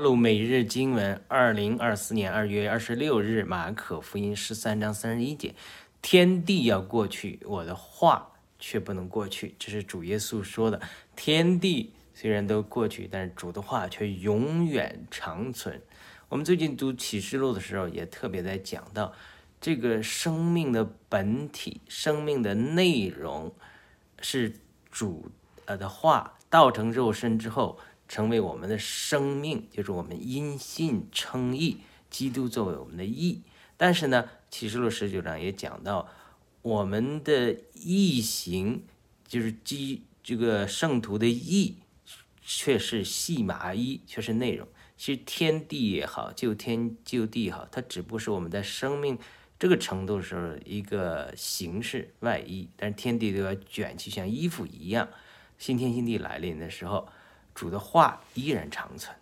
录每日经文，二零二四年二月二十六日，马可福音十三章三十一节：天地要过去，我的话却不能过去。这是主耶稣说的。天地虽然都过去，但是主的话却永远长存。我们最近读启示录的时候，也特别在讲到这个生命的本体、生命的内容是主呃的话道成肉身之后。成为我们的生命，就是我们因信称义，基督作为我们的义。但是呢，启示录十九章也讲到，我们的义行，就是基这个圣徒的义，却是细麻衣，却是内容。其实天地也好，就天就地也好，它只不过是我们在生命这个程度时候一个形式外衣。但是天地都要卷起像衣服一样，新天新地来临的时候。主的话依然长存。